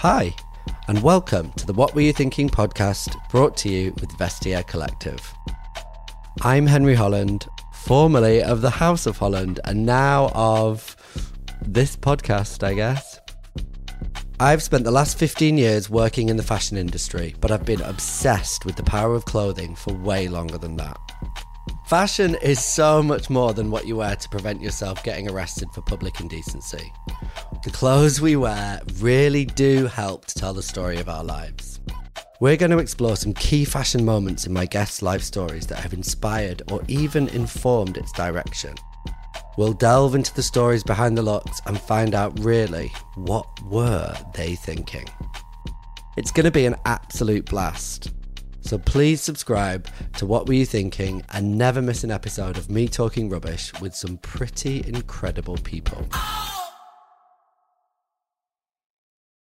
Hi, and welcome to the What Were You Thinking podcast brought to you with Vestiaire Collective. I'm Henry Holland, formerly of the House of Holland, and now of this podcast, I guess. I've spent the last 15 years working in the fashion industry, but I've been obsessed with the power of clothing for way longer than that. Fashion is so much more than what you wear to prevent yourself getting arrested for public indecency. The clothes we wear really do help to tell the story of our lives. We're going to explore some key fashion moments in my guests' life stories that have inspired or even informed its direction. We'll delve into the stories behind the looks and find out really what were they thinking. It's going to be an absolute blast. So please subscribe to What Were You Thinking and never miss an episode of me talking rubbish with some pretty incredible people.